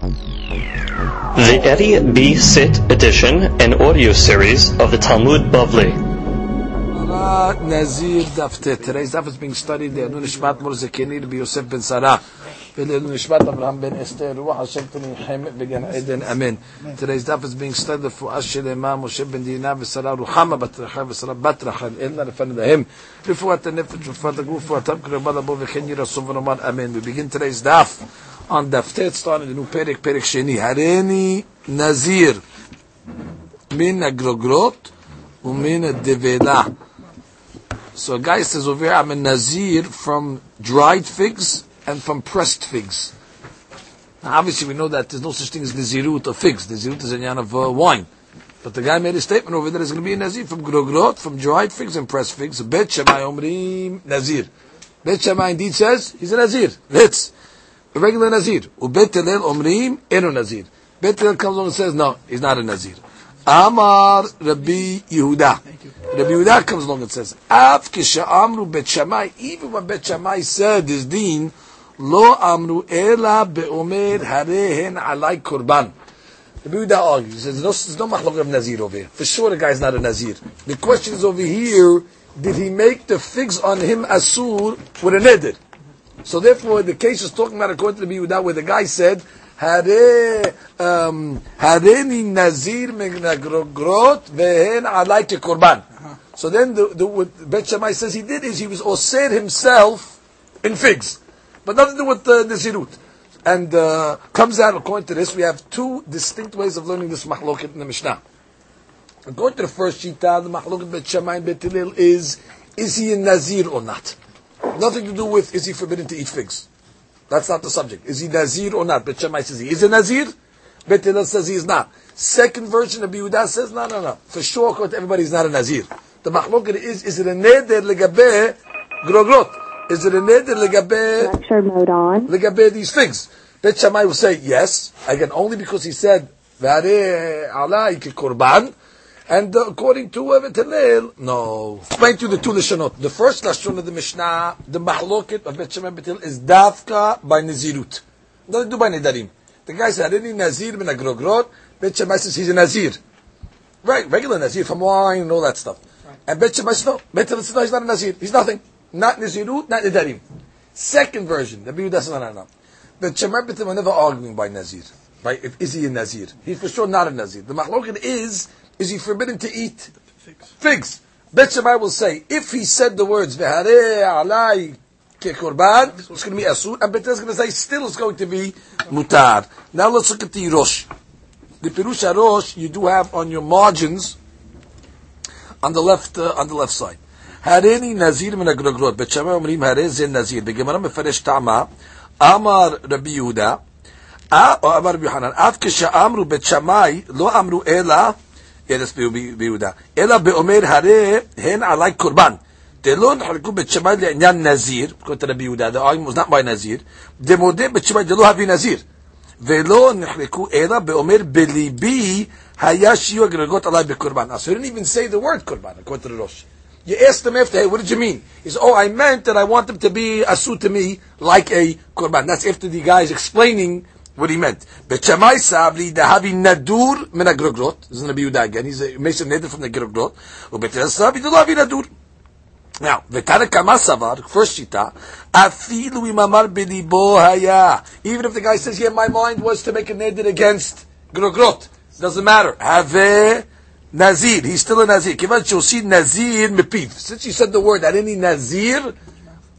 The Eddie B. Sit edition and audio series of the Talmud Bavli. Nazir Daftet. Today's daf is being studied there. Nun Nishmat Morzekeni Rabbi Yosef ben Sarah. Nishmat Abraham ben Esther. Ruach Hashem Tani Began Eden. Amen. Today's daf is being studied for Asher Imam Moshe ben Dina v'Sarah Ruhama bat Rachel v'Sarah bat Rachel. Elna lefanahem. Refuat הנפש ורפואת הגוף ורפואת קרבה לבוא וכן יהי רצון ונאמר אמן. We begin today's daf on דף starting the new פרק, פרק שני. הריני נזיר מן הגרוגרות ומן הדבלה. So a guy says over here, I'm a Nazir from dried figs and from pressed figs. Now obviously we know that there's no such thing as Nazirut of figs. Nazirut is a yan of uh, wine. But the guy made a statement over there, there's going to be a Nazir from grogrot, from dried figs and pressed figs. Bet Shammai Omrim Nazir. Bet Shammai indeed says, he's a Nazir. Let's. A regular Nazir. Ubet Hillel Omrim Eno Nazir. Bet Hillel comes along and says, no, he's not a Nazir. Amar Rabbi Yehuda. Rabbi Yehuda comes along and says, Av kisha amru bet Shammai, even when bet Shammai said this deen, lo amru ela beomer harehen alai kurban. Rabbi Yehuda argues, there's no, there's no of Nazir over here. For sure the guy's not a Nazir. The question is over here, did he make the figs on him asur with a neder? So therefore, the case is talking about according to Rabbi Yehuda, where the guy said, Hare, um, Hareni Nazir Megnogrot Vehen Alai Korban. So then the, the, what Bet Shammai says he did is he was osir himself in figs. But nothing to do with the Nazirut. And uh, comes out, according to this, we have two distinct ways of learning this mahloket in the Mishnah. According to the first shita, the mahloket Bet Shammai and Bet is, is he a Nazir or not? Nothing to do with, is he forbidden to eat figs? That's not the subject. Is he Nazir or not? Bet Shammai says he is a Nazir. Bet Hillel says he is not. Second version of Yehuda says, no, no, no. For sure, according to everybody, he's not a Nazir. The machloket is, is it a neder legabe grogrot? Is it a neder legabe... Lecture mode on. Legabe these things. Bet Shammai will say yes. Again, only because he said, Vare alai korban. And uh, according to uh, Bet Hillel, no. Explain to you the two Lashonot. The first Lashon of the Mishnah, the Mahloket of Bet Shemen Betel is Davka by Nazirut. Nothing to do by Nedarim. The guy said, any Nazir min agrogrot, Bet Shemen says he's a Nazir. Right, regular Nazir from wine and all that stuff. Right. And Bet Shemen says, no, Bet says, no, he's not a Nazir. He's nothing. Not Nazirut, not Nedarim. Second version, the no, no. Bet Shemen Betel were never arguing by Nazir. Right? If, is he a Nazir? He's for sure not a Nazir. The Mahloket is, is he forbidden to eat figs? Figs. Bet Shammai will say, if he said the words, Vehare alai kekorban, it's going to be asur, and Bet is going to say, still it's going to be mutar. Now let's look at the Rosh. The Pirush Rosh you do have on your margins, on the left, uh, on the left side. הריני נזיר מן הגרוגרות, בית שמאי אומרים הרי זה נזיר, בגמרא מפרש טעמה, אמר רבי יהודה, או אמר רבי יוחנן, אף כשאמרו בית שמאי, לא אמרו אלא ידס ביהודה. אלא באומר הרי הן עלי קורבן. דלא נחלקו בית שמאי לעניין נזיר, כותב רבי יהודה, the argument was not by נזיר, דמודה בית שמאי דלא הביא נזיר. ולא נחלקו אלא באומר בליבי היה שיהיו הגרגות עלי בקורבן. So he didn't even say the word קורבן, according to the Rosh. You asked them after, hey, what did you mean? He said, oh, I meant that I want them to be asu to me like a korban. That's after the guy is explaining what he meant. Bet Shammai Sabli Dahavi Nadur min Agrogrot. This is Rabbi Yehuda again. He's a Mesa Neder from the Agrogrot. Ubet Sabli Dahavi Nadur. Now, Vetana Kama first shita, Afilu imamar belibo haya. Even if the guy says, yeah, my mind was to make a neder against Grogrot. Doesn't matter. Have Nazir. He's still a Nazir. Kivan you'll see Nazir mipiv. Since you said the word, any Nazir,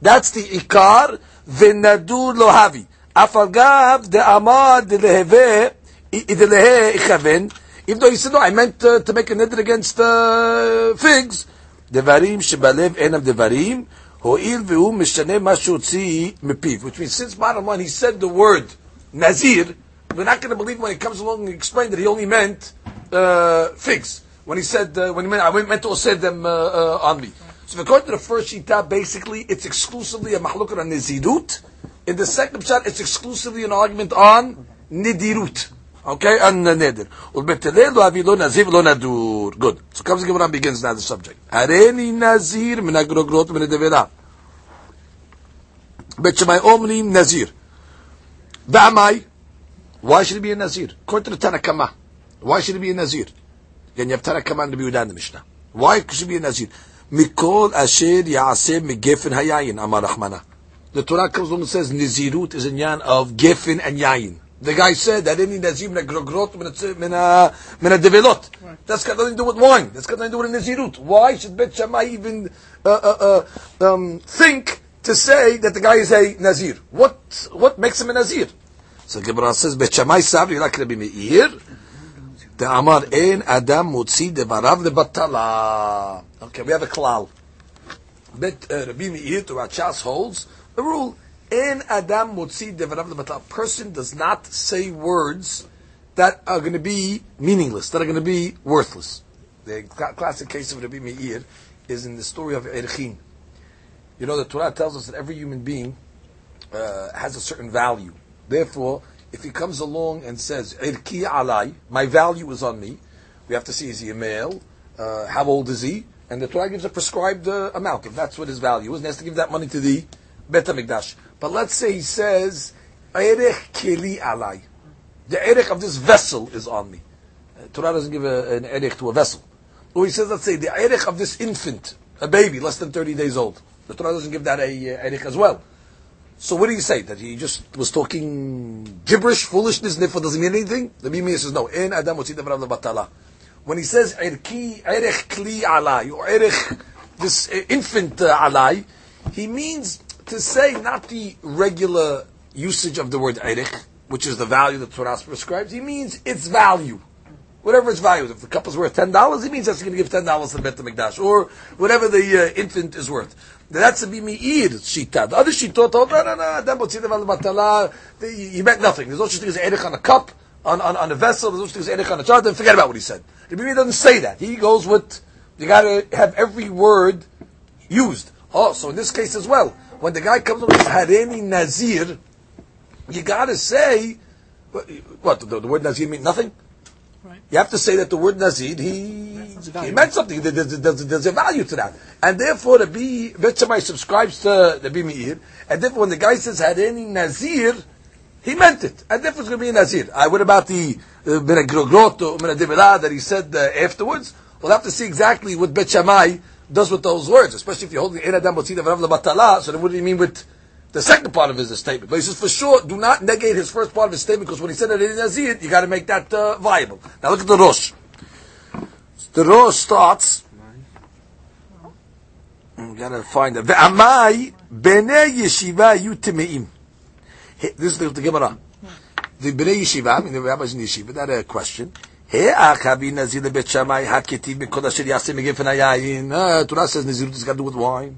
that's the Ikar, Venadur lohavi. אף על גב דעמד דלהווה, דלהה יכוון, even though he said, no, I meant uh, to make a neder against uh, figs, דברים שבלב אינם דברים, הואיל והוא משנה מה שהוציא מפיו. Which means, since bottom line, he said the word nazir, we're not going to believe when he comes along and explain that he only meant uh, figs. When he said, uh, when he meant, I meant to say them uh, uh, on me. So according to the first shita, basically, it's exclusively a mahlukah on nizidut, in the second pshat, it's exclusively an argument on nidirut. Okay, on the neder. Ulbetelel lo avi lo nadur. Good. So comes the Gemara begins now the subject. Hareni nazir min agrogrot min devela. Bet omrim nazir. Ba'amai. Why should he be a Nazir? According to the Tanakama. Why should he be a Nazir? Again, you have Tanakama and the Yehuda in the Mishnah. Why should be a Nazir? Mikol asher ya'aseh migefen hayayin, amar Rahmana. The Torah comes along and says Nizirut is a yan of gefen and yayin. The guy said that any nazir min grogrot min a min a develot. That's got nothing to do with wine. That's got nothing to do with nazirut. Why should Bet Shammai even uh, uh, uh, um, think to say that the guy is a nazir? What what makes him a nazir? So Gemara says Bet Shammai sabri like Rabbi Meir. The Amar ein adam mutzi devarav lebatala. Okay, we have a klal. Bet uh, Rabbi Meir to Rachas holds the rule in Adam Motzi Devarav A person does not say words that are going to be meaningless, that are going to be worthless. The classic case of Rabbi Meir is in the story of Erchin. You know, the Torah tells us that every human being uh, has a certain value. Therefore, if he comes along and says, Erki alai, my value is on me, we have to see, is he a male? Uh, how old is he? And the Torah gives a prescribed uh, amount. If that's what his value is, and he has to give that money to the Bet HaMikdash. But let's say he says, Erech keli alai. The erech of this vessel is on me. Uh, Torah doesn't give a, an erech to a vessel. Or he says, let's say, the erech of this infant, a baby, less than 30 days old. The Torah doesn't give that a uh, erech as well. So what do you say? That he just was talking gibberish, foolishness, therefore doesn't mean anything? The Bimir says, no. In Adam batala. When he says, erki, erech kli alai, or erech, this infant uh, alai, he means to say not the regular usage of the word erich, which is the value that Torah prescribes, he means its value. Whatever its value is. If the cup is worth ten dollars, he means that's going to give ten dollars to the Bet Mikdash, or whatever the uh, infant is worth. That's a bimi'ir shita. The other shita told, no, no, no, you meant nothing. There's no such thing as erich on a cup, on, on, on a vessel, there's no such thing as erich on a chart, then forget about what he said. The bimi doesn't say that. He goes with, you gotta have every word used. Oh, so in this case as well, when the guy comes with Hareni Nazir, you gotta say, what, the, the word Nazir means nothing? You have to say that the word Nazir, he, he meant something. There's, there's, there's, a value to that. And therefore, the B, somebody subscribes to the Meir, and therefore when the guy says had any Nazir, he meant it. And therefore it's going to be a Nazir. Uh, what about the Mina Grogrot Mina that he said uh, afterwards? We'll have to see exactly what Bet Shammai does with those words, especially if you're holding in Adam Botzid of Batala, so then what do you mean with the second part of his statement. But he says, for sure, do not negate his first part of his statement, because when he said that it is it, you got to make that uh, viable. Now look at the Rosh. The Rosh starts. I'm gonna find it. Ve'amai b'nei yeshiva yutimeim. This is the, the Gemara. The b'nei yeshiva, I mean the rabbis in the yeshiva, not a uh, question. He'ach habi nazir lebet shamai ha'ketiv mikod asher. Uh, Torah says nazirut has got to do with wine.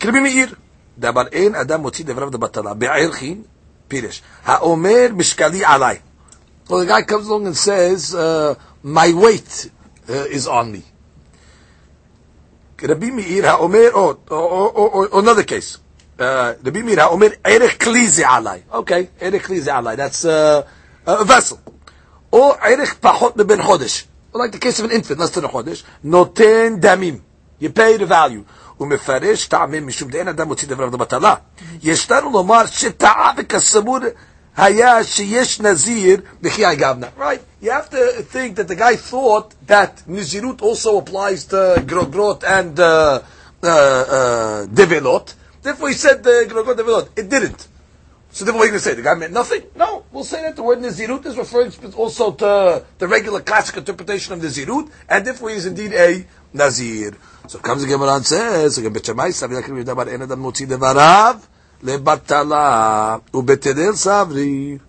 Could have been me'ir. דבר אין אדם מוציא דבריו לבטלה, בערכין, פירש, האומר משקלי עליי. Well, the guy comes along and says, uh, my weight uh, is on me. Rabbi Meir ha'omer, oh, or, or, or, another case. Uh, Rabbi Meir ha'omer, erech klizi alai. Okay, erech klizi alai. That's uh, a vessel. or ערך פחות מבן חודש. like the case of an infant, less than a חודש, נותן דמים. You pay the value. הוא מפרש טעמים משום דאין אדם מוציא דבריו לבטלה. יש לנו לומר שטעה וכסמור היה שיש נזיר בחיי גבנה. Right? You have to think that the guy thought that נזירות also applies to grogrot and uh, uh, uh, develot. Therefore he said uh, grogrot develot. It didn't. So then what are you going to say? The guy meant nothing? No, we'll say that the word Nazirut is referring also to the regular classic interpretation of Nazirut, and therefore he is indeed a Nazir. So comes the Gemara and says, Bet Shammai sabi lakim yudabar en adam motzi devarav lebatala ubetelel savri.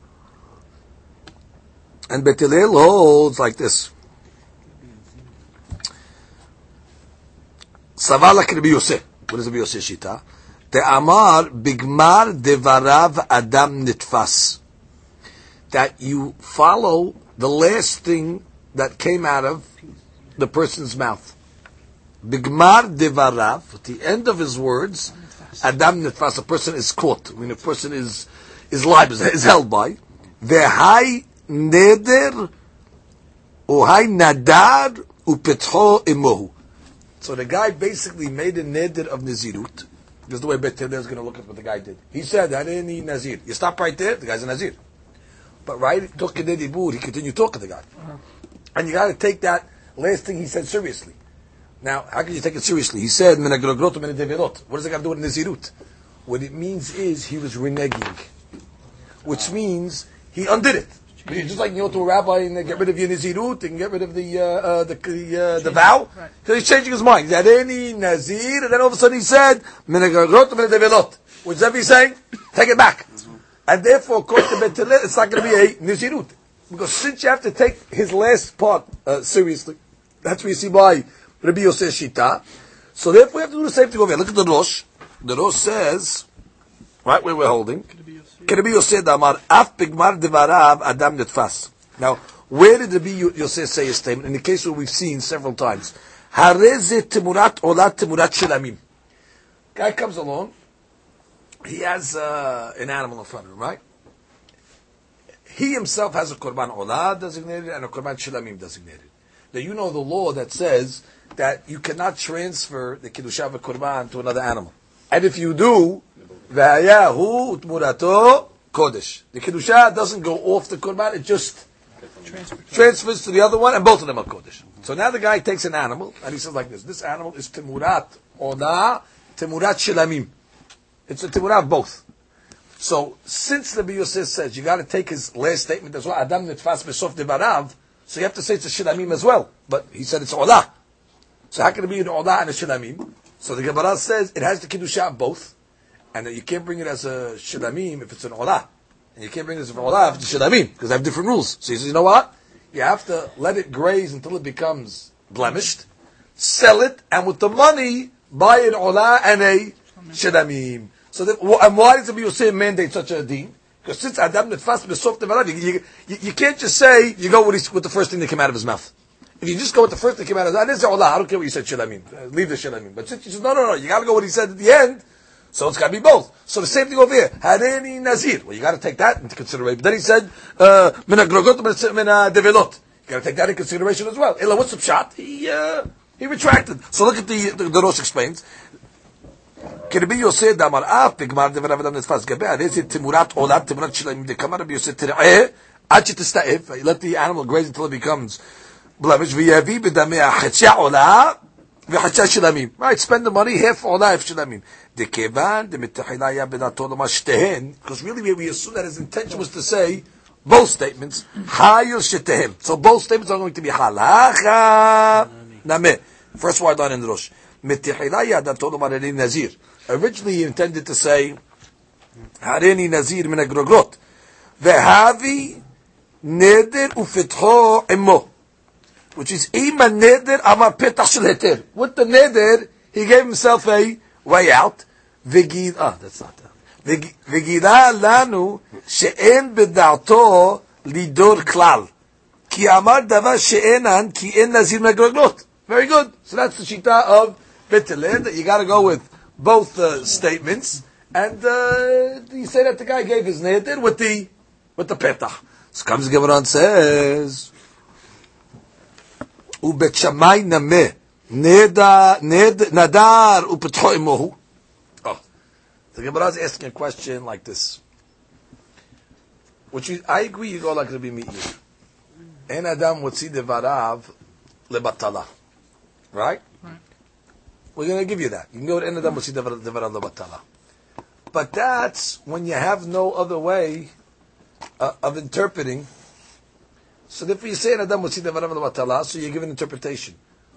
And Bet Hillel holds like this. Savala Rabbi Yosef. What is Rabbi Shita? Te'amar bigmar devarav adam nitfas. That you follow the last thing that came out of the person's mouth. Bigmar devarav, at the end of his words, adam nitfas, a person is caught. I mean, a person is, is liable, is held by. Vehai neder, uhai nadar, upetho imohu. So the guy basically made a neder of Nazirut, this is the way Bet is going to look at what the guy did. He said, Harini Nazir. You stop right there, the guy's a Nazir. But right, Kedidibur, he continued talking to the guy. Uh-huh. And you got to take that last thing he said seriously. Now, how can you take it seriously? He said, What does it got to do with Nazirut? What it means is he was reneging. Which means he undid it. Just like you go to a rabbi and get rid of your Nazirut and get rid of the, uh, uh, the, the, uh, the vow. Right. So he's changing his mind. He had any Nazir, and then all of a sudden he said, Which that he's saying, take it back. And therefore, according to Bet Hillel, it's not going to be a Nazirut. Because since you have to take his last part uh, seriously, that's what you see by Rabbi Yosef Shita. So therefore, we have to do the same thing over here. Look at the Rosh. The Rosh says, right where we're holding, Rabbi Yosef Damar, Af Bigmar Devarav Adam Netfas. Now, where did Rabbi Yosef say his statement? In the case where we've seen several times, Hareze Temurat Olat Temurat Shelamim. Guy comes along, he has uh, an animal in front of him, right? He himself has a Korban Olah designated and a Korban Shilamim designated. Now you know the law that says that you cannot transfer the Kiddusha of a Korban to another animal. And if you do, V'hayahu Tmurato Kodesh. The Kiddusha doesn't go off the Korban, it just Transfer. transfers to the other one, and both of them are Kodesh. So now the guy takes an animal, and he says like this, this animal is Timurat Olah, Timurat Shilamim. It's a Timurat of both. So since the Yosef says you got to take his last statement as well, Adam nitfas besof devarav, so you have to say it's a shilamim as well. But he said it's olah. So how can it be an olah and a shilamim? So the Gemara says it has the kiddusha both, and that you can't bring it as a shilamim if it's an olah, and you can't bring it as an olah if it's a shilamim because they have different rules. So he says, you know what? You have to let it graze until it becomes blemished, sell it, and with the money buy an olah and a shilamim. So that, and why does the Yosef mandate such a deen? Because since Adam nitfas besof you, you, you can't just say you go with, his, with the first thing that came out of his mouth. If you just go with the first thing that came out of his mouth, this is Allah. I don't care what you said shilamim. Uh, leave the shilamim. But since you said no, no, no, you got to go what he said at the end. So it's got to be both. So the same thing over here. Hareni nazir. Well, you got to take that into consideration. But then he said uh, mina grogot mina develot. You got to take that into consideration as well. Ella, what's the shot? He uh, he retracted. So look at the the, the Rosh explains. כרבי יוסי דאמר אף בגמר דבר אדם נתפס גבי הרי תמורת עולת תמורת שלהם דקמר רבי יוסי תראה עד שתסתעף let the animal graze until it becomes blemish ויביא בדמיה חצי עולה וחצי שלמים right spend the money half עולה half שלמים דכיוון דמתחילה היה בדעתו לומר שתיהן because really we assume that his intention was to say both statements היו שתיהם so both statements are going to be הלכה נמה first word line in the ראש מתחילה ידעתו לומר הריני נזיר originally he intended to say הריני נזיר מן הגרוגרות והבי נדר ופתחו עמו which is אם הנדר אמר פתח של היתר with the נדר he gave himself a way out וגיד, אה, that's not that וג- וגילה לנו שאין בדעתו לידור כלל כי אמר דבר שאינן כי אין נזיר מהגרגלות very good so that's the shita of Betelin that you got to go with both uh, statements and uh, you say that the guy gave his neder with the with the petach so comes the Gemara and says ובית שמאי נמה נדע, נד, נדר ופתחו עמוהו. Oh, the Gemara is asking a question like this. Which you, I agree you go like Rabbi Meir. En Adam motzi devarav lebatala. Right? Right. We're going to give you that. You can go to En Adam motzi devarav devarav lebatala. But that's when you have no other way uh, of interpreting. so if you say an Adam devarav lebatala, so you give an interpretation.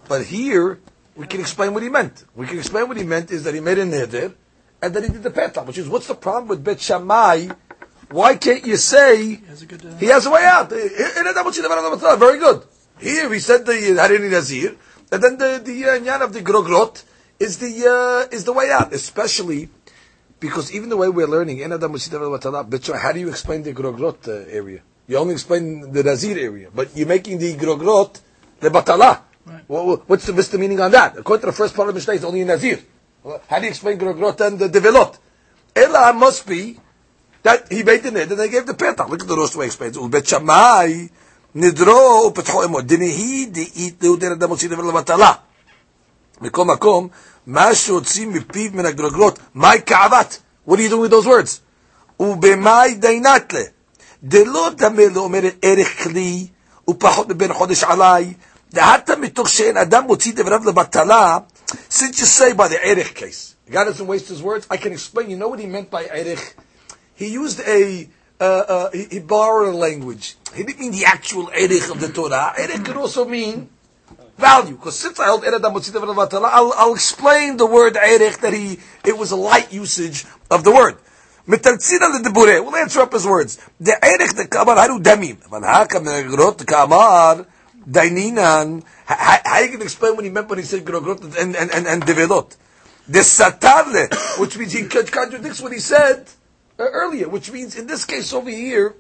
But here, we can explain what he meant. We can explain what he meant is that he made a neder, and then he did the petah, which is what's the problem with Bet Shammai? Why can't you say he Has a good. Uh, he has a way out? Very good. Here he said the Harini Nazir, and then the the uh, of the Grogrot is the uh, is the way out, especially because even the way we're learning how do you explain the Grogrot uh, area? You only explain the Nazir area, but you're making the Grogrot the Batala. Right. What- what- what's the what's the meaning on that? According to the first part of the Mishnah, it's only a Nazir. Well, How do you explain Grogrot and the Develot? Ela must be that he made the nid and they gave the petach. Look at the Rosh way explains. ובית שמאי נדרו ופתחו עמו. דנהי דאית ליהודי אדם הוציא דבר לבטלה. מכל מקום, מה שהוציא מפיו מן הגרגרות, מאי כאבת. What are you doing with those words? ובמאי דינתלה. דלא דמה לא אומרת ערך כלי, ופחות מבין חודש עליי, דהתה מתוך שאין אדם מוציא דבריו לבטלה, since you say by the ערך case, the guy doesn't waste his words, I can explain, you know what he meant by ערך? He used a, uh, uh, he, he borrowed a language. He didn't mean the actual erich of the Torah. Erich could also mean value. Because since I hold erich I'll, I'll explain the word erich that he, it was a light usage of the word. מתרצין לדבורה, we'll answer up his words. דערך דקאמר הרו דמים, אבל הקם נגרות כאמר דיינינן, how you can explain what he meant when he said grogrot and, and, and, and develot? The satarle, which means he contradicts what he said uh, earlier, which means in this case over here,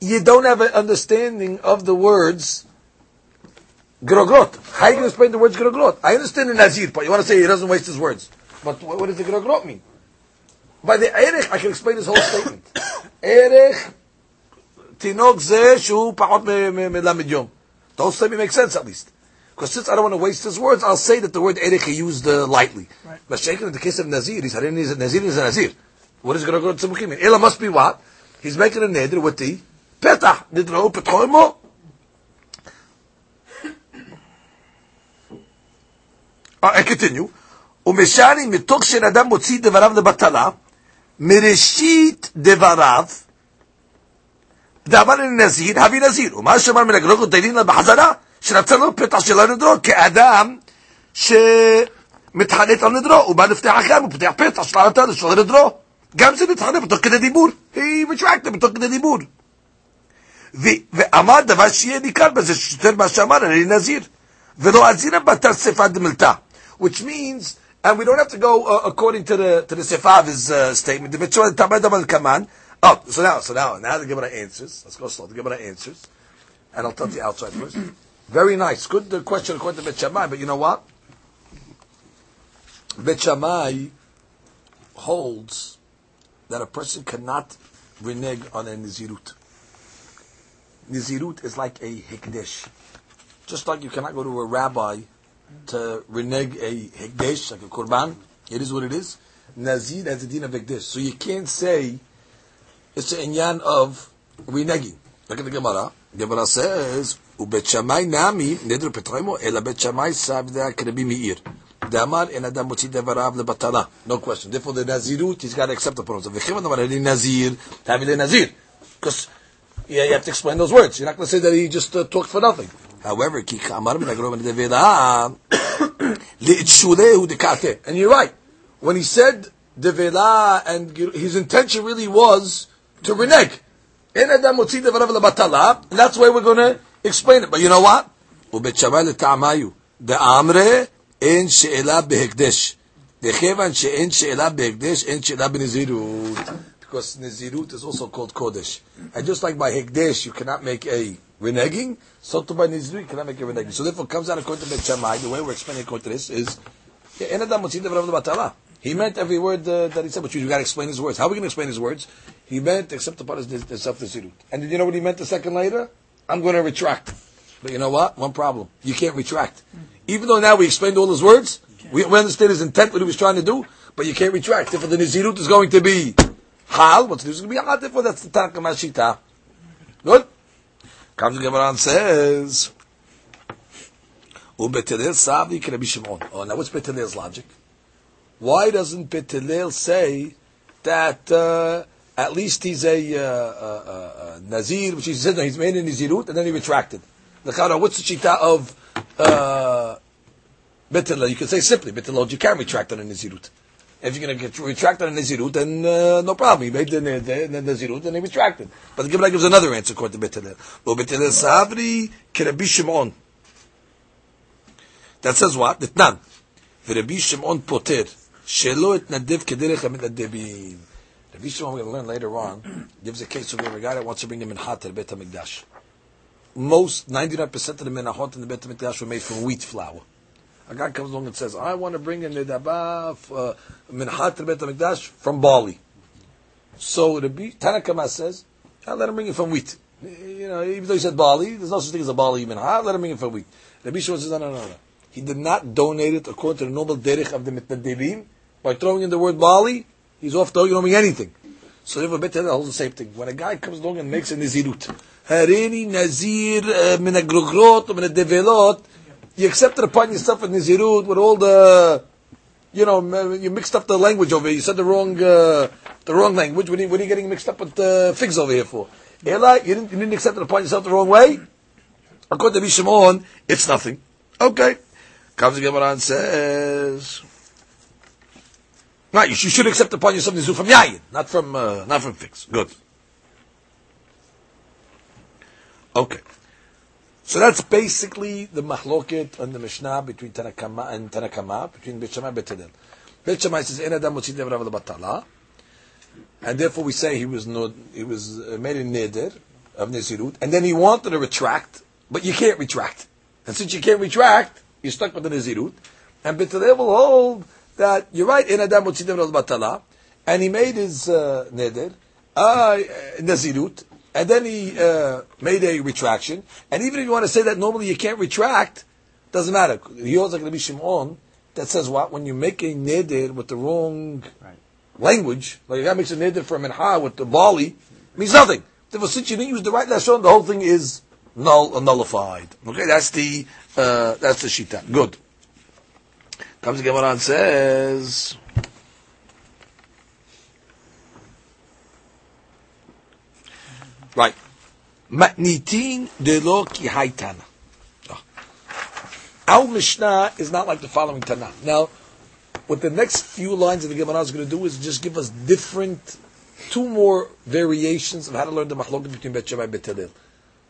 you don't have an understanding of the words grogrot. How you going to explain the words grogrot? I understand the Nazir but You want to say he doesn't waste his words. But what, what does the grogrot mean? By the erech, I can explain this whole statement. erech, תינוק זה שהוא פחות מלמד יום. The whole statement makes sense at least. Because since I don't want to waste his words, I'll say that the word erech he used uh, lightly. Right. But shaken in the case of Nazir, he's Nazir is a Nazir. What is going to go to Tzimukim? Ela must be what? He's making a neder with the petah. Nidro petchoimo. I continue. ומשארי מתוך שאדם מוציא דבריו לבטלה, מראשית דבריו, דאמר לנזיר, הביא נזיר. ומה שאמר מלגלוג דיינים לה בחזרה, שנתן לו פתח של הנדרו, כאדם שמתחנט על נדרו, הוא בא לפתח אחר, הוא פותח פתח של הנדרו. גם זה מתחנף בתוך כדי דיבור, היא מתרקת בתוך כדי דיבור. ואמר דבר שיהיה ניכר בזה, יותר מה שאמר, אני נזיר. ולא אזירה בתר שפה דמלתה. Which means, and we don't have to go uh, according to the to the Sefavi's uh, statement. Oh, so now, so now, now the Gemara answers. Let's go slow. The Gemara answers, and I'll tell the outside first. Very nice, good uh, question according to Bet. But you know what? Bet Shammai holds that a person cannot renege on a nizirut. Nizirut is like a hikdesh. Just like you cannot go to a rabbi to renege a hekdesh, like a korban. It is what it is. Nazir has a din of hekdesh. So you can't say it's an inyan of reneging. Look at the Gemara. Gemara says, "Ubet Shammai nami neder petremo ela bet Shammai savda The meir." Damar en adam motzi devarav lebatala. No question. Therefore, the nazirut he's got to accept the problem. V'chimad amar eli nazir tavi le nazir, because yeah, you have to explain those words. You're not going to say that he just uh, talked for nothing. However, ki kamar min agrom and devela li'itshulehu dekate. And you're right. When he said devela, and his intention really was to renege. En Adam motzi devarav lebatala, and that's why we're going to explain it. But you know what? ובית שמאי לטעמיו, דאמרי אין שאלה בהקדש. דכיוון שאין שאלה בהקדש, אין שאלה בנזירות. Because Nazirut is also called Kodesh. And just like by Hekdesh, you cannot make a reneging, so to by you cannot make a reneging. So therefore, it comes out according to Bet Shammai, the way we're explaining according to this is, he meant every word uh, that he said, but you got to explain his words. How are we going to explain his words? He meant, except the part is self-Nazirut. And did you know what he meant the second later? I'm going to retract. But you know what? One problem. You can't retract. Even though now we explained all his words, we, we understand his intent, what he was trying to do, but you can't retract. Therefore, the Nizirut is going to be Hal. What's? Going to be Hal. Therefore, that's the Tanakh Mashita. Good? Comes the Gemara and says, Ubetelel Savi Rabbi Shimon. Oh, now what's Bet Hillel's logic? Why doesn't Bet Hillel say that uh, at least he's a, uh, uh, uh Nazir, which he said no, he's made a Nizirut, and then he retracted? The what's the Shita of uh, You can say simply Betelot. You can retract on a Nizirut. If you're going to retract on a zirut, then uh, no problem. He made the, the, then the Nazirut and he retracted. But the Gemara gives another answer according to Bet Hillel. Lo Bet Hillel Savri Kerebi Shimon. That says what? Nitnan. V'Rebi Shimon Poter. Shelo et nadev kederech ha-mitnadevim. Rabbi Shimon, we're going to learn later on, gives a case of a guy that wants to bring him in hot to the HaMikdash. Most, 99% of the menahot in the bet HaMikdash were made from wheat flour. A guy comes along and says, I want to bring in the dabaf, uh, the Bet HaMikdash from Bali. So the Tanakama says, I'll let him bring it from wheat. You know, even though he said Bali, there's no such thing as a barley menachat, let him bring it from wheat. Rabbi Shimon says, no, no, no, no. He did not donate it according to the normal derech of the mitnadibim. By throwing in the word Bali, he's off hook, you don't mean anything. So therefore, Bet Hillel holds the same thing. When a guy comes along and makes a Nazirut, Harini Nazir uh, min or min develot, you accepted upon yourself a Nazirut with all the, you know, you mixed up the language over here. You said the wrong, uh, the wrong language. What are, you, what are you getting mixed up with uh, figs over here for? Eli, you didn't, you didn't accept it upon yourself the wrong way? According to Bishimon, it's nothing. Okay. Comes the Gemara and says, right, you should accept upon yourself the from Yayin, not from, uh, not from figs. Good. Okay. So that's basically the mahloket and the Mishnah between Tanakama and Tanakama, between Bet Shammai and Bet Hillel. Shammai says, "En adam motzi devrav batala," and therefore we say he was no, he was uh, made a neder of nezirut, and then he wanted to retract, but you can't retract, and since you can't retract, you're stuck with the nezirut. And Bet Hillel will hold that you're right. En adam motzi devrav batala, and he made his uh, neder, uh, nezirut, and then he uh, made a retraction. And even if you want to say that normally you can't retract, doesn't matter. He also going to be Shimon that says what when you make a neder with the wrong Right. language, like a guy makes a neder for a minha with the bali, means nothing. Therefore, since you didn't use the right lashon, the whole thing is null and nullified. Okay, that's the uh, that's the shita. Good. Comes the Gemara and says. Right. Matnitin de lo ki haitana. Our Mishnah is not like the following Tana. Now, what the next few lines of the Gemara is going to do is just give us different, two more variations of how to learn the machloket between Bet Shammai and Bet Hillel.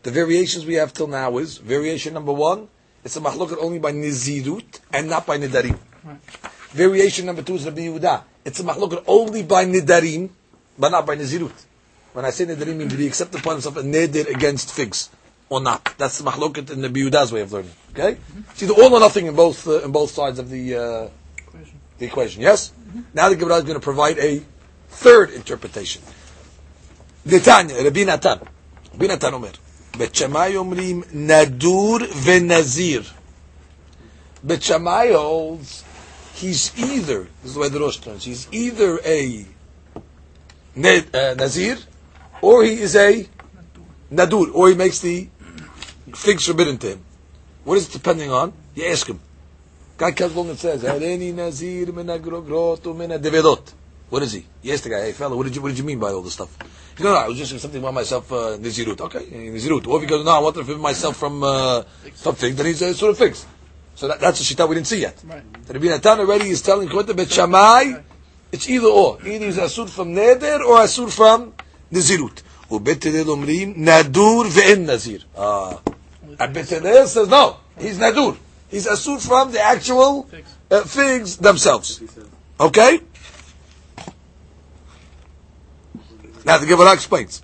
The variations we have till now is, variation number one, it's a machloket only by Nizirut and not by Nidarim. Variation number two is Rabbi Yehuda. It's a machloket only by Nidarim, but not by Nizirut. When I say Nidarim, means did he accept upon himself a Neder against figs or not? That's the machloket in the Yehuda's way of learning. Okay? It's either all or nothing in both uh, in both sides of the uh, the equation. Yes. Now the Gemara is going to provide a third interpretation. Netanya, Rabbi Natan, Rabbi Natan Omer, Bet Shammai Omrim Nadur veNazir. Bet Shammai holds he's either this is the way the Rosh turns. He's either a uh, Nazir or he is a Nadur, or he makes the things forbidden to him. What is it depending on? You ask him. Guy comes along and says, "Hareni Nazir min agrogrot min devedot." What is he? You ask the guy, "Hey fella, what did you what did you mean by all this stuff?" He goes, "No, I was just something about myself, uh, Nazirut." Okay, Nazirut. Or if he goes, "No, I want to forgive myself from uh, figs," then he's uh, sort of figs. So that, that's a shita we didn't see yet. Right. The Rabbi Natan already is telling Kota Bet Shammai, it's either or. Either he's asur from neder or asur from nazirut. ובית הלל אומרים, נדור ואין נזיר. Ah. And Bet Hillel says, no, he's nadur. He's asur from the actual Figs. uh, figs themselves. Okay? Now the Gemara explains.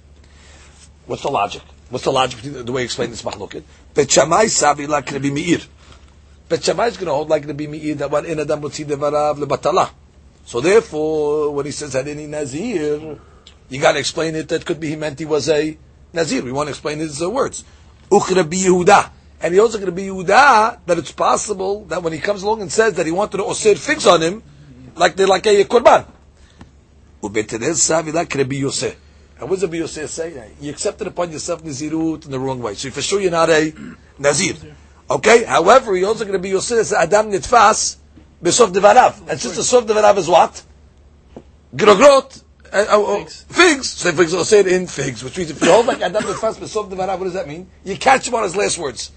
What's the logic? What's the logic between the, the way he explained this machloket? Bet Shammai sabi like Rabbi Meir. Bet Shammai is going to hold like Rabbi Meir that one in adam mutzi devarav lebatala. So therefore, when he says hadini nazir, you got to explain it. That could be he meant he was a Nazir. We want to explain his uh, words. Ukhra Yehuda. And he also going to be Yehuda that it's possible that when he comes along and says that he wanted to osir figs on him, like they like a korban. And what's the Biyoseh say? You accepted upon yourself Nazirut in the wrong way. So for sure you're not a Nazir. Okay? However, you're also going to be Yosef Adam Nitfas Besof Devarav. And since the Sof Devarav is what? Grogrot. Uh, uh, uh, Figs. figs. So for example, say it in figs, which means if you hold like Adam Nitfas Besof Devarav, what does that mean? You catch him on his last words.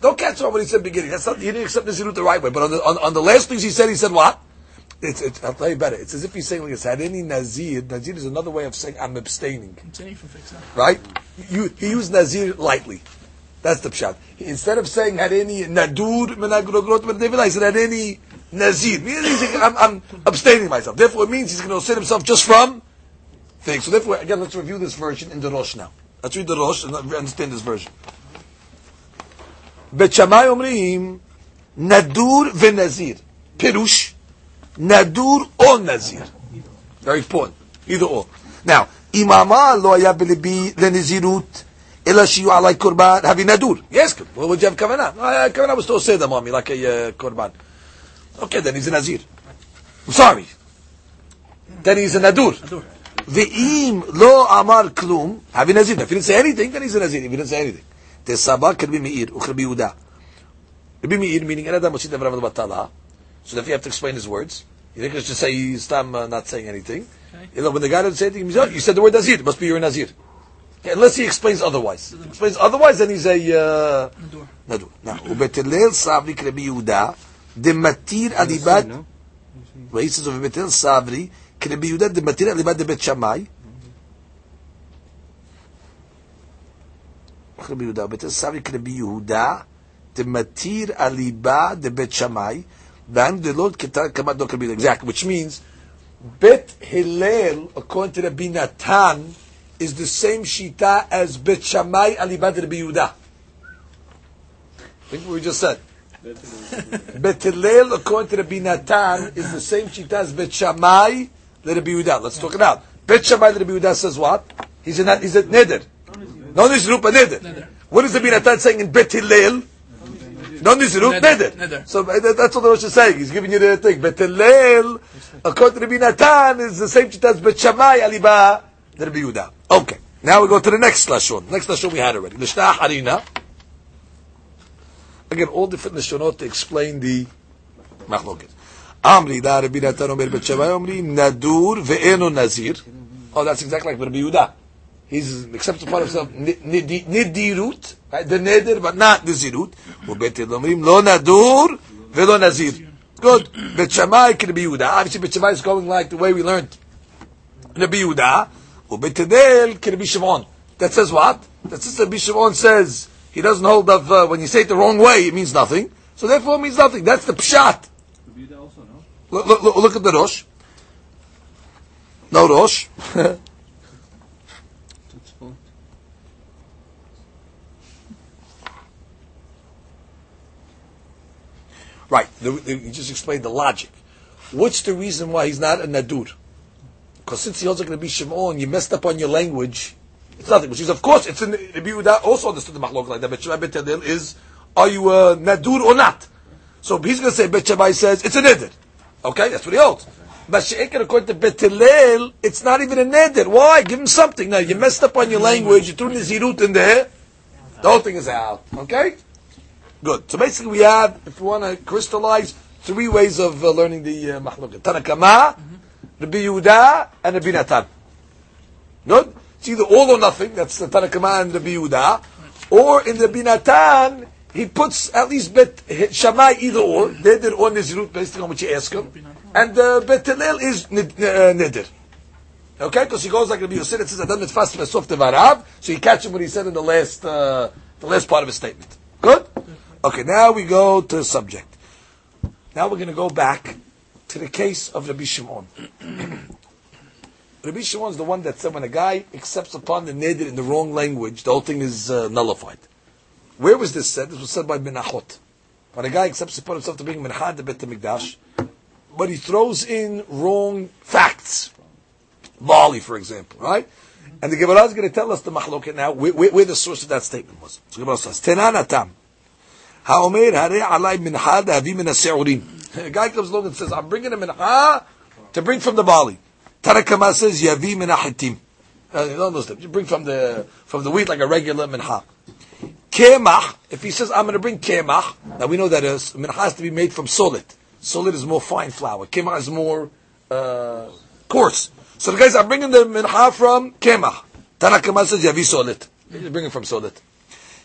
Don't catch him on what he said beginning. That's not, he didn't accept Nazirut the right way. But on the, on, on the last things he said, he said what? It's, it's, I'll tell you better. It's as if he's saying like this. Had any Nazir, Nazir is another way of saying I'm abstaining. Continue from fix that. Right? You, he used Nazir lightly. That's the pshat. Instead of saying had any Nadur menagrogrot menadevila, he said had any Nazir. Meaning he's saying, I'm, I'm abstaining myself. Therefore it means he's going to set himself just from things. So therefore, again, let's review this version in the Rosh now. Let's read the Rosh and understand this version. Bet Shammai אומרים נדור ונזיר. פירוש נדור או נזיר. Very important. Either or. Now, אם אמר לא היה בליבי לנזירות, אלא שיהיו עלי קורבן, הביא נדור. Yes, what would you have כוונה? Uh, הכוונה was to עושה them on me like a uh, קורבן. Okay, then he's a nazir. I'm sorry. Then he's a nadur. Ve'im lo amar klum, havi nazir. If he didn't say anything, then he's a nazir. If he didn't say anything. Tesaba kerbi meir, ucherbi Yuda. Rabbi Meir, meaning Adam Moshit Avram Batala. So if you have to explain his words, you think it's just say he's uh, not saying anything. Okay. You know, when the guy doesn't say anything, says, oh, you said the word nazir. It must be your nazir. Okay, unless he explains otherwise. He explains otherwise, then he's a uh, nadur. Now, ubetelel sabri Rabbi Yuda, dematir adibat. Well, he says sabri. סברי כרבי יהודה, דמתיר אליבד דבית שמאי, רבי יהודה, בתל סברי כרבי יהודה, דמתיר אליבא דבית שמאי, ואנו דלוד כמת דוקר ביד, exactly, which means, Bet Hillel, according to Rabbi Natan, is the same shita as Bet Shammai alibad Rabbi Yehuda. Think what we just said. Bet Hillel, according to Rabbi Natan, is the same shita as Bet Shammai Rabbi Yehuda. Let's talk it out. Bet Shammai Rabbi Yehuda says what? He's a, he's a neder. No nizrut, a neder. What is Rabbi Natan saying in Bet Hillel? No nizrut, neder. So uh, that's what the Rosh is saying. He's giving you the thing. Bet Hillel, according to Rabbi Natan, is the same shita as Bet Shammai alibad Rabbi Yehuda. Okay. Now we go to the next lashon. Next lashon we had already. Lishna harina. Again, all different lashonot to explain the machloket. Amri da Rabbi Natan Omer Bet Shammai Omri Nadur ve'eno Nazir. Oh, that's exactly like Rabbi Yehuda. He's accepts upon himself nidirut, the neder, but not nizirut. ובית אומרים לא נדור ולא נזיר. Good. Bet Shammai can be Yehuda. Obviously, Bet Shammai is going like the way we learned. Rabbi Yehuda. ובית הלל can be Shimon. That says what? That says Rabbi Shimon says he doesn't hold of uh, when you say it the wrong way, it means nothing. So therefore, it means nothing. That's the pshat. Look, look, look, at the Rosh. No Rosh. right. The, the, you just explained the logic. What's the reason why he's not a Nadur? Because since he also going to be Shimon, you messed up on your language. It's nothing. Which is, of course, it's in Rabbi Yehuda also understood the machlok like that. Bet Shammai Bet Hillel is, are you a nadur or not? So he's going to say Bet says it's a neder. Okay, that's what he holds. But Sheikh, according to Bet Hillel, it's not even a neder. Why? Give him something. Now you messed up on your language. You threw nizirut in there. The whole thing is out. Okay. Good. So basically, we have, if you want to crystallize, three ways of uh, learning the uh, machlok. Tanakama. Rabbi Yehuda and Rabbi Natan. Good? It's either all or nothing, that's the Tanakama and Rabbi Yehuda, or in Rabbi Natan, he puts at least Bet Shammai either or, Neder or Nizrut, based on what you ask him, and uh, Bet Hillel is uh, Neder. Okay, because he goes like Rabbi Yosef, it says, Adam fast Mesof Tevarav, so you catch him what he said in the last, uh, the last part of his statement. Good? Okay, now we go to the subject. Now we're going to go back to the case of Rabbi Shimon. Rabbi Shimon is the one that said when a guy accepts upon the neder in the wrong language, the whole thing is uh, nullified. Where was this said? This was said by Menachot. When a guy accepts upon himself to bring Minchad to Bet Mikdash, but he throws in wrong facts. Bali, for example, right? And the Gemara is going to tell us the machloket now, where, where, where, the source of that statement was. So Gemara says, Tenanatam. Ha'omer hare alay minchad avi min a guy comes along and says, I'm bringing a mincha to bring from the Bali. Tarakama says, Yavi minachitim. Uh, no, bring from the, from the wheat like a regular mincha. Kemach, if he says, I'm going to bring kemach, now we know that a mincha has to be made from solid. Solid is more fine flour. Kemach is more, uh, coarse. So the guys are bringing the mincha from kemach. Tarakama says, Yavi solid. He's bringing from solid.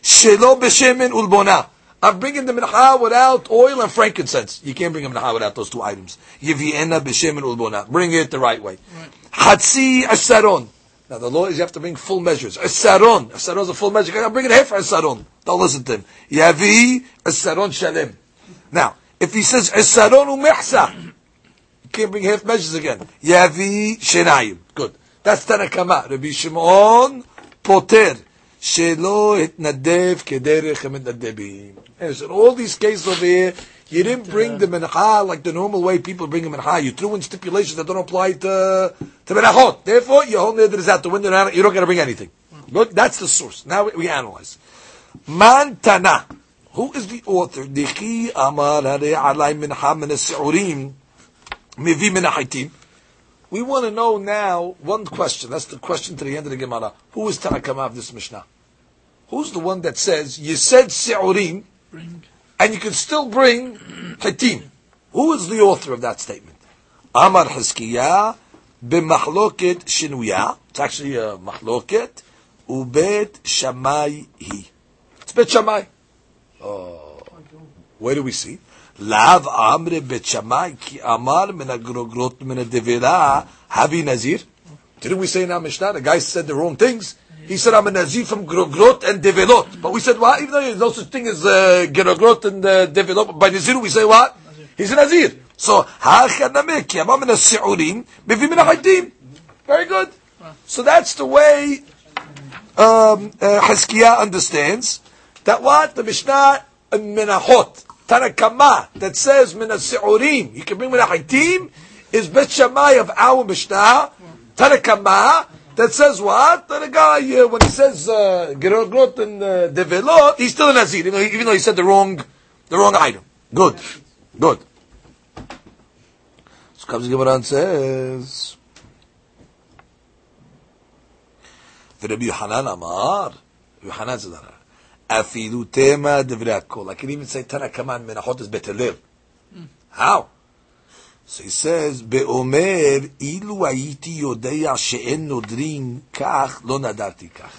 Shelo b'shemen ulbona. I'm bringing the mincha without oil and frankincense. You can't bring a mincha without those two items. Yiviena b'shem and ulbona. Bring it the right way. Hatzi asaron. Now the law is you have to bring full measures. Asaron. Asaron is a full measure. I'm bringing half asaron. Don't listen to him. Yavi asaron shalem. Now, if he says asaron umehsa, you can't bring half measures again. Yavi shenayim. Good. That's Tanakama. Rabbi Shimon poter. Shelo התנדב כדרך המתנדבים. And so in all these cases over here, you didn't bring the mincha like the normal way people bring a mincha. You threw in stipulations that don't apply to to minchot. Therefore, your whole neder is out the window. You don't got to bring anything. Look, that's the source. Now we, we analyze. Man Tana. Who is the author? Dichi Amar Alay Min Mivi Minachitim. We want to know now one question. That's the question to the end of the Gemara. Who is Tanakama of this Mishnah? Who's the one that says you said Se'urim and you can still bring Hitim? Who is the author of that statement? Amar Hiskiyah b'machloket shinuya. It's actually a machloket. Ubet shamay hi. It's bet shamay. Oh. Where do we see? Lav amre bet shamay ki amar min agrogrot min devela havi nazir. Didn't we say in our Mishnah? The guy said the wrong things. He said, I'm a Nazir from Grogrot and Develot. But we said, what? Even though there's no such thing as uh, Grogrot and uh, Develot, by Nazir we say what? He's a Nazir. So, ha'achanameki, amam min ha'si'urim, bivim min. Very good. So that's the way um, uh, understands that what? The Mishnah Menachot, Tanakama, that says min ha'si'urim, you can bring min ha'chaitim, is Bet Shammai of our Mishnah, Tanakama, that says what? That a guy, uh, when he says uh, and uh, Develot, he's still a Nazir, even though he said the wrong, the wrong item. Good. Good. So comes the Gemara and says, the Rabbi Yohanan Amar, Yohanan says, afilu tema devrakol. I can even say "Tana Kaman menachot is better Bet Hillel. How? So he says, באומר, Ilu הייתי יודע שאין נודרים Kach Lo Nadarti Kach."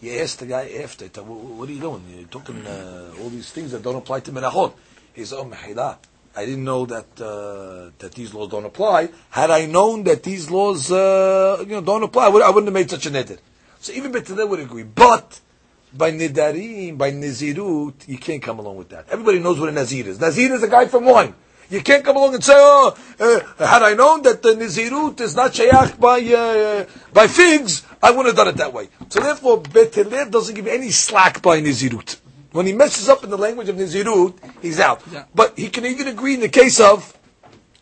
He asked the guy after, what are you doing? You're talking uh, all these things that don't apply to menachot. He's, oh, מחילה. I didn't know that uh, that these laws don't apply. Had I known that these laws uh, you know don't apply, I, would, not have made such a neder. So even Bet Hillel would agree. But by nidarim, by nizirut, you can't come along with that. Everybody knows what a nazir is. Nazir is a guy from wine. You can't come along and say, oh, uh, had I known that the Nizirut is not Shayach by, uh, by figs, I wouldn't have done it that way. So therefore, Bet Hillel doesn't give any slack by Nizirut. When he messes up in the language of Nizirut, he's out. Yeah. But he can even agree in the case of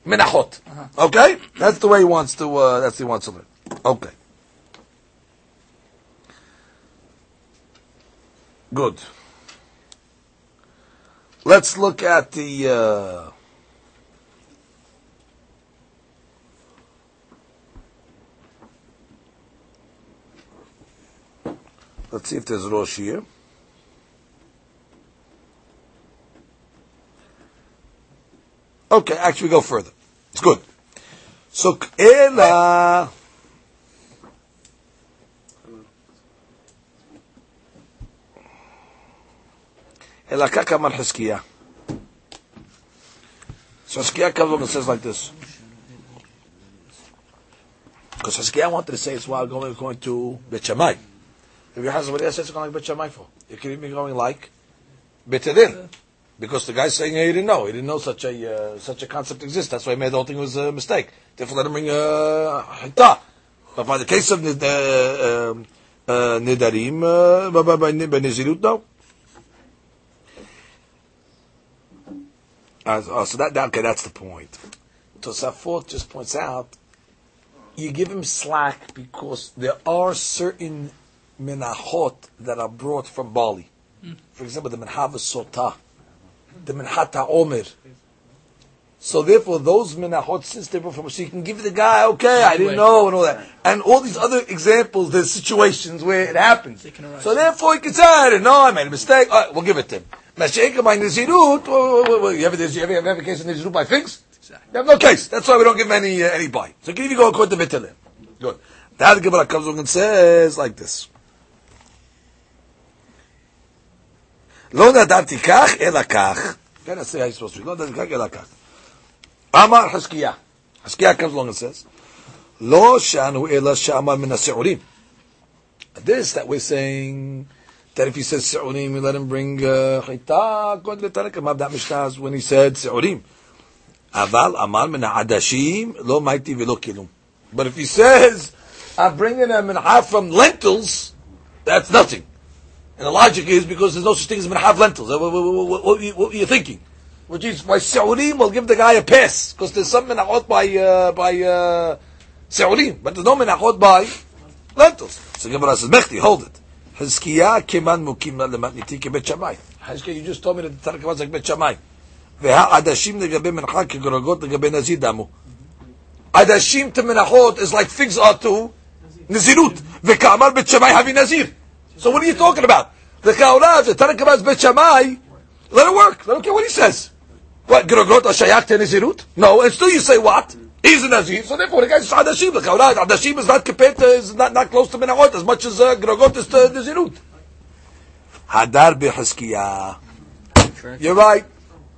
Menachot. Uh-huh. Okay? That's the way he wants to, uh, that's he wants to learn. Okay. Good. Let's look at the, uh, Let's see if there's Rosh here. Okay, actually, go further. It's good. So, Ela. Ela Kakamar Hiskiya. So Hiskiya comes along and says like this. Because Hiskiya wanted to say it's while going, going to Bet Shammai. If you have somebody else that's going like Bet for, you can even be going like Bet Because the guy's saying he didn't know. He didn't know such a uh, such a concept exists. That's why he made the whole thing was a mistake. Therefore, let him bring a uh. But by the case of uh, um, uh, nidarim, uh, by, by, by nizirut, no. Uh, oh, so that, that okay, that's the point. Tosafot just points out you give him slack because there are certain menachot that are brought from Bali. Mm. For example, the menhava sota, the menhata omer. So therefore, those menachot, since they brought from, so you can give the guy, okay, I didn't know, and all that. And all these other examples, there's situations where it happens. So therefore, he can say, I didn't know, I made a mistake, all right, we'll give it to him. Masha'ika by Nizirut, you have, a, you have, a, case of Nizirut by figs? You have no case. That's why we don't give any, uh, any buy. So can you go according to Vitilim? Good. That Gemara comes along and says like this. לא נדרתי כך, אלא כך. כן, I say how you're supposed to be. לא נדרתי כך, אלא כך. אמר חזקיה. חזקיה comes along and says, לא שענו אלא שאמר מן השעורים. This that we're saying, that if he says שעורים, we let him bring חיטה, according לתנא כמה that משנה when he said שעורים. אבל אמר מן העדשים, לא מייתי ולא כלום. But if he says, I'm bringing a minha from lentils, that's nothing. And the logic is because there's no such thing as minhav lentils. What, what, what, what, what, are you thinking? Which is by Saurim will give the guy a pass because there's some minachot by uh, by uh, but there's no minachot by lentils. So Gemara says, "Mechti, hold it." Hizkiya keman mukim lematniti kebet shamai. Hizkiya, you just told me that the Tanakh was like bet shamai. והעדשים לגבי מנחה כגרוגות לגבי נזיר דמו. Adashim to Menachot is like figs are to Nazirut. V'ka'amar Bet Shammai havi Nazir. So what are you talking about? The Kaula, the Tanakh is Bet Shammai, let it work. I don't care what he says. What, Shayak to Nazirut? No, and still you say what? He's a Nazir, so therefore the guy's Adashim. The Kaula, Adashim is not compared to, is not, not close to Menachot as much as uh, Grogrot is to Nazirut. Hadar b'Hiskiyah. You're right.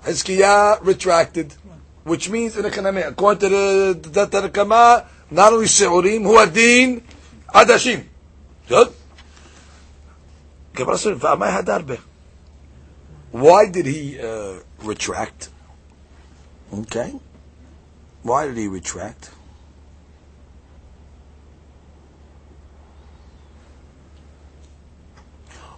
Hiskiyah retracted, which means in the Kaname, according to the, Kama, not only Seurim, who are Din, Adashim. Good? Gemara said, "V'amay hadar be." Why did he uh, retract? Okay. Why did he retract?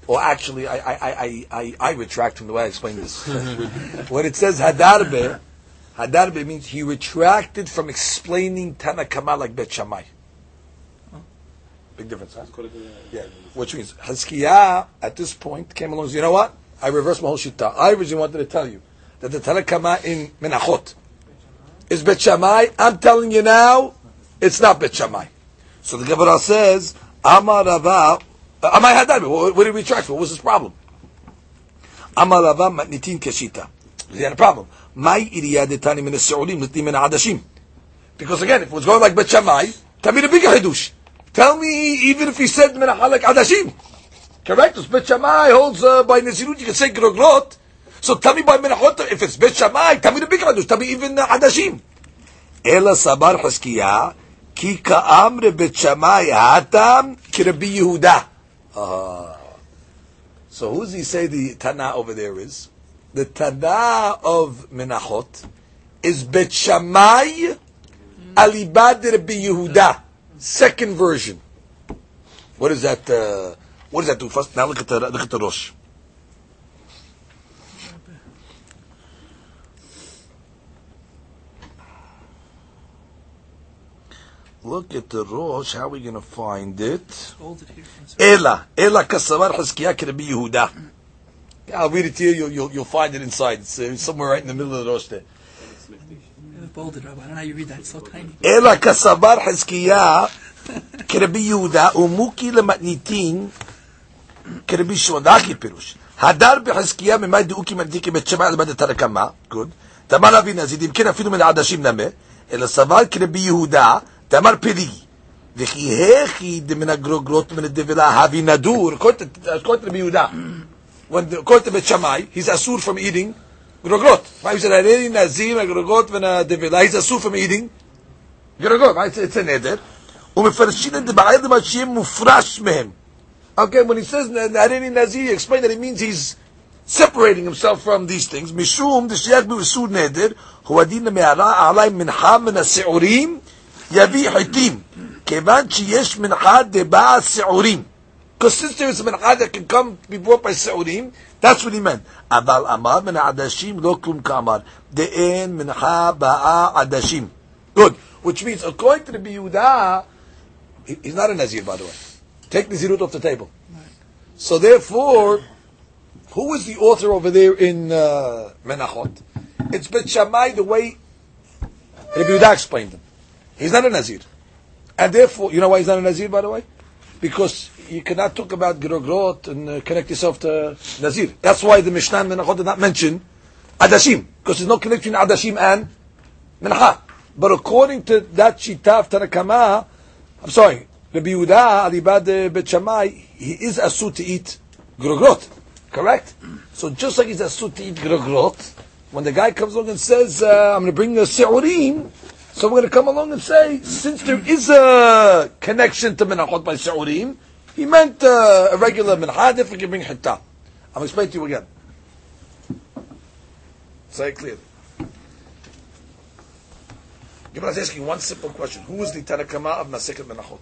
Or actually, I, I, I, I, I retract from the way I explained this. when it says hadarbe, hadarbe means he retracted from explaining Tanakama like Bet Shammai. Big difference, huh? Yeah. Which means Hizkiah at this point came along and said, you know what? I reversed my whole shita. I originally wanted to tell you that the Tanakama in Menachot is Bet Shammai. I'm telling you now, it's not Bet Shammai. So the Gemara says, Amar Rava, uh, Amar Hadar, what, what did we retract for? What was his problem? Amar Rava matnitin keshita. He had a problem. My iriya detani min as-Saudim litni min. Because again, if it was going like Bet Shammai, tell me the bigger hidush. Tell me, even if he said min adashim. Correct? Because Bet Shammai holds uh, by Nezirut, you can say Groglot. So tell me by Menachot, if it's Bet Shammai, tell me the bigger hidush. Tell me even uh, adashim. Ela sabar Hiskiyah, ki ka'amre Bet Shammai hatam kirabi Yehuda. Ah. So who does he say the Tana over there is? The Tana of Menachot is Bet Shammai alibad Rabbi Yehuda. Second version. What does that? Uh, what does that do? First, now look at the look at the Rosh. Look at the Rosh. How are we going to find it? Hold it here. Ela, Ela kasavar Hiskiyah Rabbi Yehuda. I'll read it to you. You'll, you'll, you'll find it inside. It's uh, somewhere right in the middle of the Rosh there. אלא כסבר חזקיה כרבי יהודה ומוקי למתניתין כרבי שמעון, כי פירוש. הדר בחזקיה ממאי דאוקי מנדיקי בית שמאי על בדת הרקמה, גוד. תאמר אבי נזיד, אם כן אפילו מן העדשים נמה, אלא סבר כרבי יהודה, תאמר פרי. וכי הכי דמן הגרוגרות מן הדבלה הבי נדור, according to רבי יהודה. When the, according to בית שמאי, he's asur from eating grogrot. Right? He said, הריני נזיר הגרוגרות מן הדבלה, he's asur from eating גרוגות, right? It's a neder. ומפרשים את זה בערב מה שיהיה מופרש מהם. Okay, when he says הריני נזיר, he explained that it means he's separating himself from these things. משום דשייך באיסור נדר, הוא הדין למערה עלי מנחה מן השעורים, יביא חיטים. כיוון שיש מנחה דבעה שעורים. Because since there is a mincha that can come be brought by Sa'urim, that's what he meant. אבל אמר מן העדשים לא כלום כאמר. דאין מנחה באה עדשים. Good. Which means, according to the Yehuda, he, he's not a Nazir, by the way. Take Nazirut off the table. So therefore, who is the author over there in uh, Menachot? It's Bet Shammai the way Rabbi Yehuda explained him. He's not a Nazir. And therefore, you know why he's not a Nazir, by the way? Because you cannot talk about Grogrot and uh, connect yourself to Nazir. That's why the Mishnah and Menachot did not mention Adashim. Because there's no connection Adashim and Menachah. But according to that Shita Tanakama, I'm sorry, Rabbi Yehuda, Alibad Bet Shammai, he is asur to eat Grogrot. Correct? So just like he's asur to eat Grogrot, when the guy comes along and says, uh, I'm going to bring the Se'urim, so we're going to come along and say, since there is a connection to Menachot by Se'urim, he meant uh, a regular Menachah, if we can bring Hittah. I'll explain to you again. Say it clearly. Gemara is asking one simple question. Who is the Tanakama of Masechet Menachot?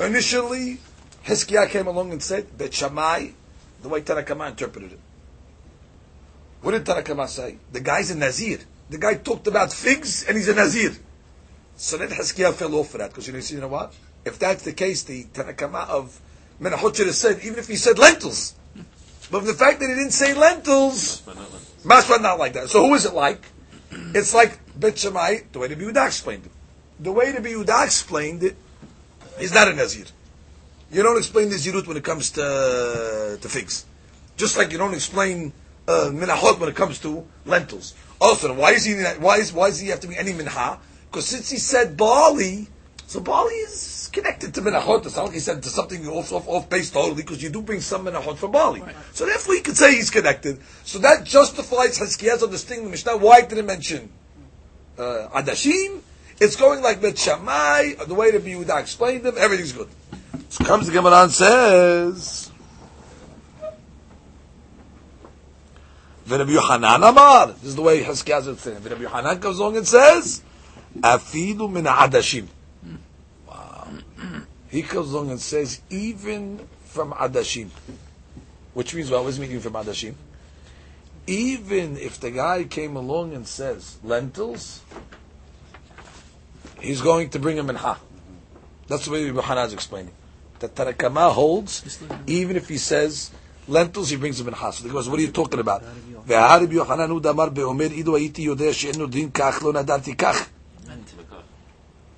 Initially, Hiskiah came along and said, Bet Shammai, the way Tanakama interpreted it. What did Tanakama say? The guy's a Nazir. The guy talked about figs and he's a Nazir. So then Hiskiah fell off for that because you know, you know what? If that's the case, the Tanakama of Menachot should have said, even if he said lentils. But the fact that he didn't say lentils, Mashma not like that. So who is it like? It's like Bet Shammai, the way the Yehuda explained it. The way the Yehuda explained it is not a Nazir. You don't explain the Zirut when it comes to, to figs. Just like you don't explain uh, minahot when it comes to lentils. Also, why is he why is why does he have to be any minha? Because since he said barley, so barley is connected to minahot. It's not like he said to something off off, off base totally because you do bring some minahot from barley. Right. So therefore, you could say he's connected. So that justifies Hizkiah's understanding the Mishnah. Why did it mention uh, adashim? It's going like Bet Shammai, the way the Yehuda explained them. Everything's good. So comes the Gemara and says. Rabbi Yohanan Amar. This is the way Hiskiaz is saying. Rabbi Yohanan comes along and says, Afidu min adashim. Wow. He comes along and says, even from adashim. Which means, well, what does it mean from adashim? Even if the guy came along and says lentils, he's going to bring a minha. That's the way Rabbi Yohanan is explaining. That Tanakama holds, even if he says lentils, he brings them in chas. Because what are you talking about? והרבי יוחנן הוא דאמר ואומר, אילו הייתי יודע שאין דין כך, לא נדרתי כך.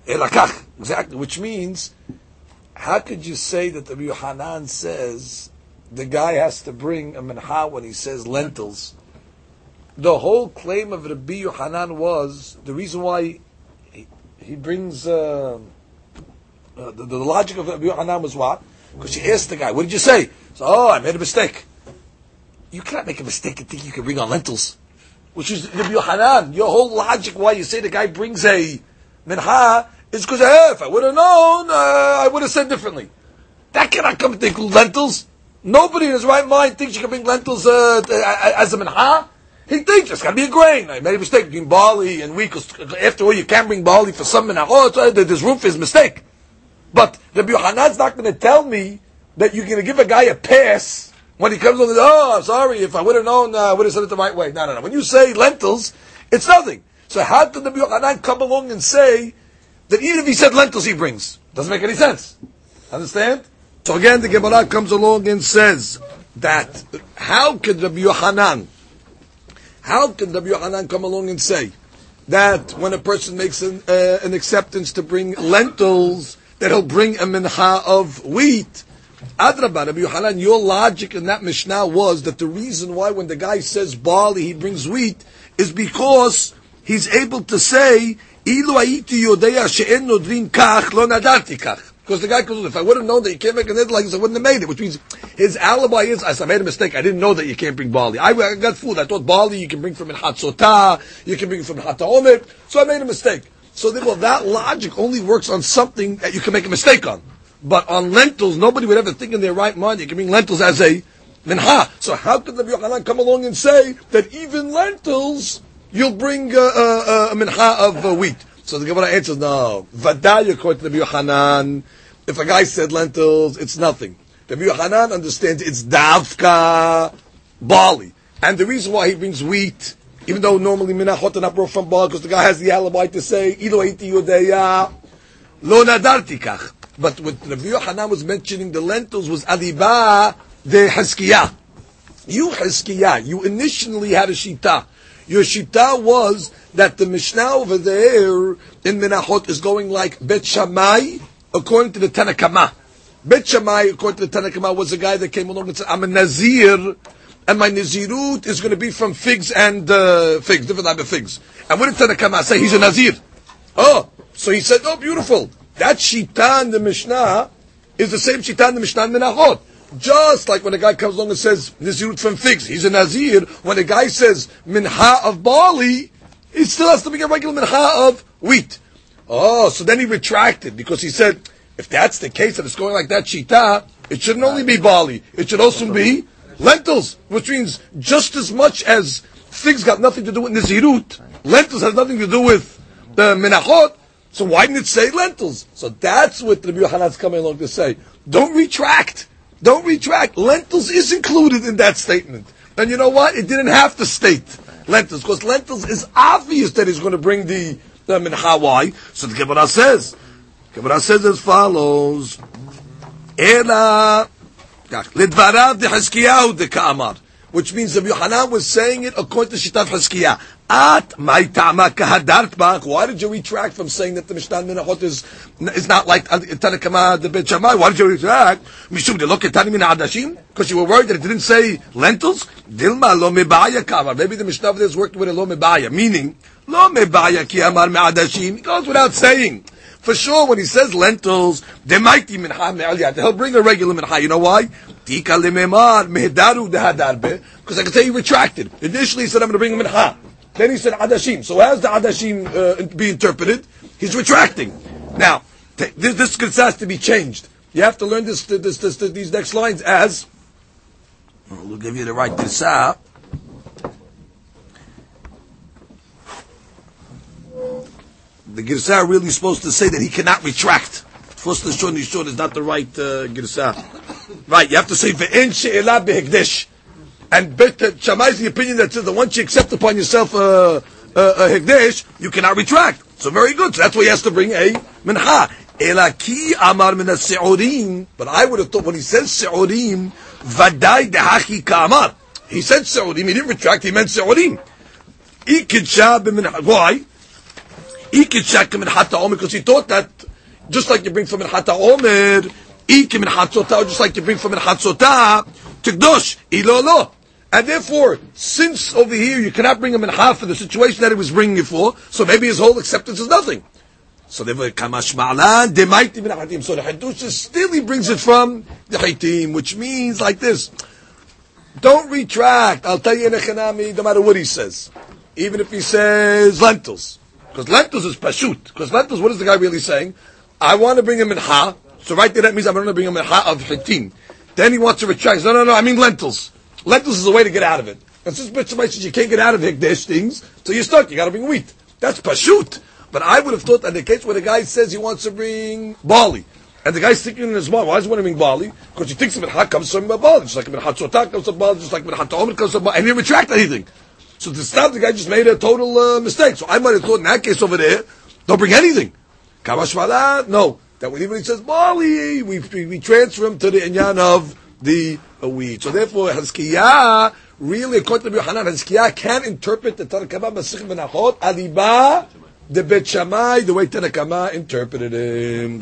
אלא כך. Exactly. Which means, how could you say that the Yohanan says the guy has to bring a minha when he says lentils? The whole claim of Rabbi Yohanan was the reason why he, he brings uh, uh, the, the, logic of Rabbi Yohanan was what? because she asked the guy, "What did you say?" So, oh, I made a mistake. You cannot make a mistake and think you can bring on lentils. Which is Rabbi Yohanan. Your whole logic why you say the guy brings a minha is because hey, if I would have known, uh, I would have said differently. That cannot come to include lentils. Nobody in his right mind thinks you can bring lentils uh, as a minha. He thinks it's got to be a grain. I made a mistake between barley and wheat. After all, you can't bring barley for some minha. Oh, uh, this roof is mistake. But Rabbi Yohanan's not going to tell me that you're going to give a guy a pass when he comes along. Oh, I'm sorry. If I would have known, uh, I would have said it the right way. No, no, no. When you say lentils, it's nothing. So how did Rabbi Yochanan come along and say that even if he said lentils, he brings? Doesn't make any sense. Understand? So again, the Gemara comes along and says that how could Rabbi Yochanan, how can Rabbi Yochanan come along and say that when a person makes an, uh, an acceptance to bring lentils, that he'll bring a minha of wheat. Adrabah, Rabbi Yohanan, your logic in that Mishnah was that the reason why when the guy says barley, he brings wheat, is because he's able to say. Because the guy goes, if I would have known that you can't make a nid like this, I wouldn't have made it. Which means his alibi is, I made a mistake. I didn't know that you can't bring barley. I, I got fooled. I thought barley you can bring from in Hatzotah, you can bring from Hataomer. So I made a mistake. So well, that logic only works on something that you can make a mistake on. But on lentils, nobody would ever think in their right mind you can bring lentils as a minha. So how could the Yochanan come along and say that even lentils you'll bring uh, uh, a minha of uh, wheat? So the Gemara answers, no. Vadai according to the Yochanan, if a guy said lentils, it's nothing. The Yochanan understands it's davka barley. And the reason why he brings wheat even though normally minachot not brought from Baal because the guy has the alibi to say, Ilo iti yodeya, lo nadarti kach. But what Rabbi Yohanan was mentioning, the lentils was adiba de Hezkiah. You Hezkiah, you initially had a shita. Your shita was that the Mishnah over there in Menachot is going like Bet Shammai, according to the Tanakama. Bet Shammai, according to the Tanakama, was a guy that came along and said, I'm a Nazir, and my Nazirut is going to be from figs and uh, figs, different type of figs. And what did Tanakama say? He's a Nazir. Oh, so he said, oh, beautiful. That Shita in the Mishnah is the same Shita in the Mishnah in the. Just like when a guy comes along and says Nazirut from figs, he's a Nazir. When a guy says Minha of barley, he still has to be a regular Minha of wheat. Oh, so then he retracted because he said, if that's the case that it's going like that Shita, it shouldn't only be barley, it should also be lentils, which means just as much as figs got nothing to do with Nizirut, lentils has nothing to do with the Menachot, so why didn't it say lentils? So that's what Rabbi Yohanan's coming along to say. Don't retract. Don't retract. Lentils is included in that statement. And you know what? It didn't have to state lentils, because lentils is obvious that he's going to bring the, the mincha. Why? So the Gemara says, Gemara says as follows, Ela which means Rabbi Yohanan was saying it according to Shitat Hiskiyah. At my tama kahadart. Why did you retract from saying that the Mishnah Minahot is is not like Tanakama the Bet Shammai? Why did you retract? Mishum de look at Tanim Adashim because you were worried that it didn't say lentils. Dilma lo mebaya kamar. Maybe the Mishnah is worked with a lo mebaya, meaning lo mebaya ki amar me'adashim. It goes without saying. For sure, when he says lentils, they might be mincha. He'll bring a regular mincha. You know why? Because I can tell you retracted. Initially he said, I'm going to bring a mincha. Then he said adashim. So as the adashim uh, be interpreted? He's retracting. Now, t- this, this has to be changed. You have to learn this, this, this, these next lines as, we'll give you the right kisa. The Girsah really supposed to say that he cannot retract. First the Shon Yishon is not the right uh, Girsah. Right, you have to say Ve'en she'ela behekdesh. And Bet Shammai is the opinion that says that once you accept upon yourself a, uh, a, uh, a hekdesh, you cannot retract. So very good. So that's why he has to bring a mincha. Elaki amar min se'orim. But I would have thought when he says se'orim, vadai dehachi kamar. He said se'orim, he didn't retract, he meant se'orim. Why? Because he thought that just like you bring from in Hata Omer, Ikim in Hatzotah, just like you bring from in Hatzotah to Gdosh, Ilolo. And therefore, since over here you cannot bring him in half for the situation that he was bringing for, so maybe his whole acceptance is nothing. So therefore, Kamash Ma'alan, Demaiti min Hatim. So the Hadush still he brings it from the Hatim, which means like this. Don't retract. I'll tell you in Echanami, no matter what he says. Even if he says lentils. Because lentils is pashut. Because lentils, what is the guy really saying? I want to bring him in ha. So right there, that means I'm going to bring him in ha of hitim. Then he wants to retract. No, no, no. I mean lentils. Lentils is a way to get out of it. And since Bishop says you can't get out of hikdesh things, so you're stuck. You got to bring wheat. That's pashut. But I would have thought that in the case where the guy says he wants to bring barley, and the guy's thinking in his mind, why does he want to bring barley? Because he thinks of it, ha comes from barley, just like in hatzotah comes from barley, just like in hatzotah comes from barley, and he didn't retract anything. So to stop, the guy just made a total uh, mistake. So I might have thought in that case over there, don't bring anything. Kamashvala, no. That when he says barley, we, we, we, transfer him to the inyan of the uh. So therefore, Hazkiyah, really, according to Yohanan, Hazkiyah can interpret the Tanakama Masich Menachot, Aliba, the Bet Shammai, the way Tanakama interpreted him.